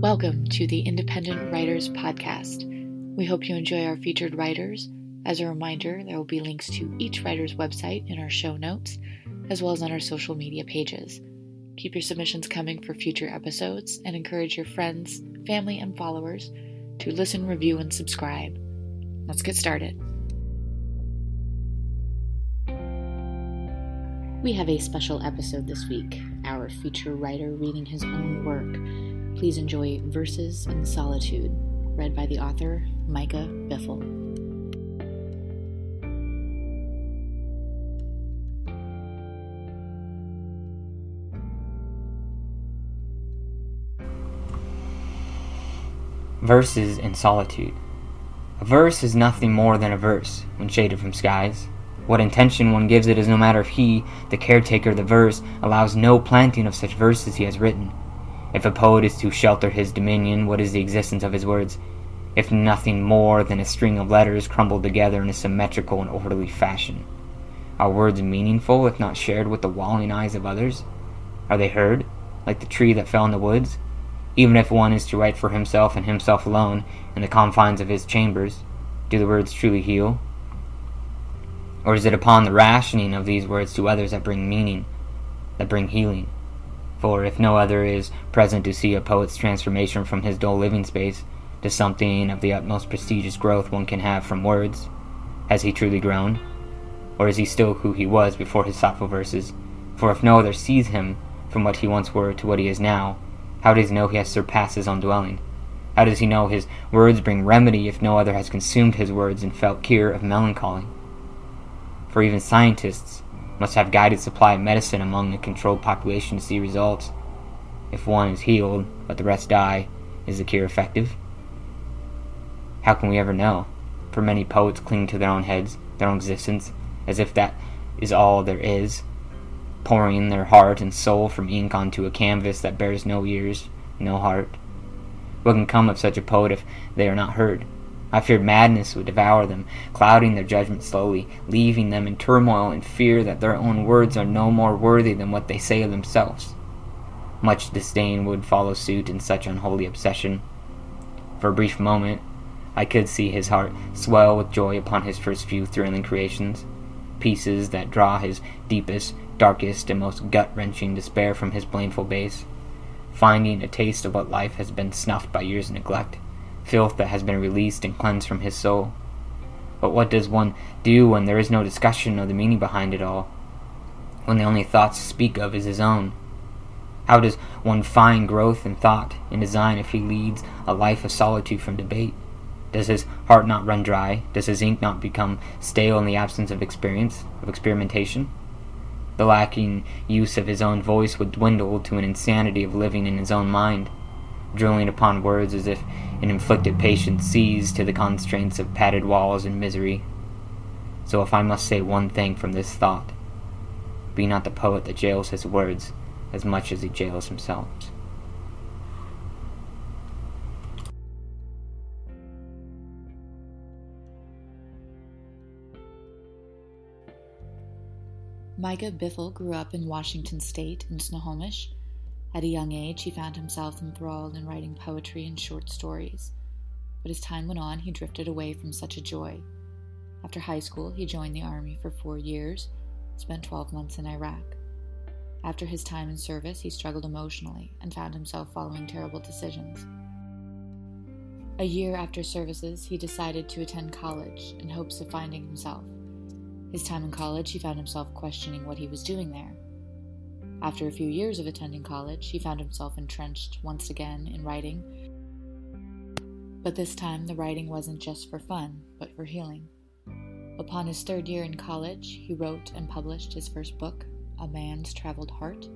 Welcome to the Independent Writers Podcast. We hope you enjoy our featured writers. As a reminder, there will be links to each writer's website in our show notes, as well as on our social media pages. Keep your submissions coming for future episodes and encourage your friends, family, and followers to listen, review, and subscribe. Let's get started. We have a special episode this week, our feature writer reading his own work. Please enjoy Verses in Solitude, read by the author Micah Biffle. Verses in Solitude. A verse is nothing more than a verse when shaded from skies. What intention one gives it is no matter if he, the caretaker of the verse, allows no planting of such verses he has written. If a poet is to shelter his dominion, what is the existence of his words? If nothing more than a string of letters crumbled together in a symmetrical and orderly fashion. Are words meaningful if not shared with the walling eyes of others? Are they heard, like the tree that fell in the woods? Even if one is to write for himself and himself alone, in the confines of his chambers, do the words truly heal? Or is it upon the rationing of these words to others that bring meaning, that bring healing? For if no other is present to see a poet's transformation from his dull living space to something of the utmost prestigious growth one can have from words, has he truly grown? Or is he still who he was before his thoughtful verses? For if no other sees him from what he once were to what he is now, how does he know he has surpassed his own dwelling? How does he know his words bring remedy if no other has consumed his words and felt cure of melancholy? For even scientists must have guided supply of medicine among the controlled population to see results. If one is healed, but the rest die, is the cure effective? How can we ever know? For many poets cling to their own heads, their own existence, as if that is all there is, pouring their heart and soul from ink onto a canvas that bears no ears, no heart. What can come of such a poet if they are not heard? I feared madness would devour them, clouding their judgment slowly, leaving them in turmoil and fear that their own words are no more worthy than what they say of themselves. Much disdain would follow suit in such unholy obsession. For a brief moment, I could see his heart swell with joy upon his first few thrilling creations, pieces that draw his deepest, darkest, and most gut wrenching despair from his blameful base, finding a taste of what life has been snuffed by years of neglect, filth that has been released and cleansed from his soul. But what does one do when there is no discussion of the meaning behind it all? When the only thought to speak of is his own? How does one find growth in thought and design if he leads a life of solitude from debate? Does his heart not run dry? Does his ink not become stale in the absence of experience, of experimentation? The lacking use of his own voice would dwindle to an insanity of living in his own mind, drilling upon words as if an inflicted patient sees to the constraints of padded walls and misery. So if I must say one thing from this thought, be not the poet that jails his words as much as he jails himself. Micah Biffle grew up in Washington State in Snohomish. At a young age, he found himself enthralled in writing poetry and short stories. But as time went on, he drifted away from such a joy. After high school, he joined the Army for four years, spent 12 months in Iraq. After his time in service, he struggled emotionally and found himself following terrible decisions. A year after services, he decided to attend college in hopes of finding himself. His time in college, he found himself questioning what he was doing there. After a few years of attending college, he found himself entrenched once again in writing. But this time, the writing wasn't just for fun, but for healing. Upon his third year in college, he wrote and published his first book, A Man's Traveled Heart.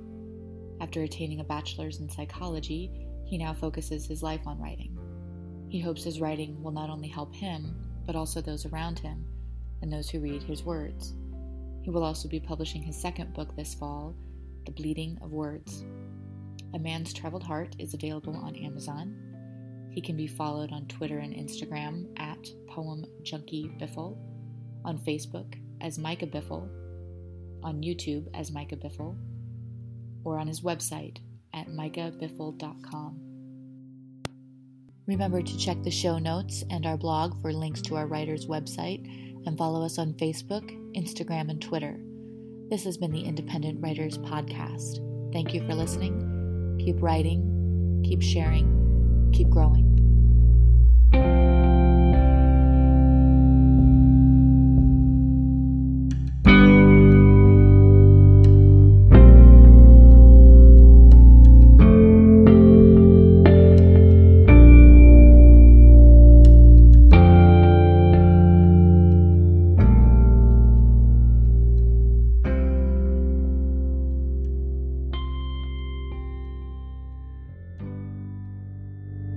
After attaining a bachelor's in psychology, he now focuses his life on writing. He hopes his writing will not only help him, but also those around him and those who read his words. He will also be publishing his second book this fall, The Bleeding of Words. A Man's Traveled Heart is available on Amazon. He can be followed on Twitter and Instagram at Poem Junky Biffle, on Facebook as Micah Biffle, on YouTube as Micah Biffle, or on his website at micahbiffle.com. Remember to check the show notes and our blog for links to our writer's website and follow us on Facebook, Instagram, and Twitter. This has been the Independent Writers Podcast. Thank you for listening. Keep writing, keep sharing, keep growing.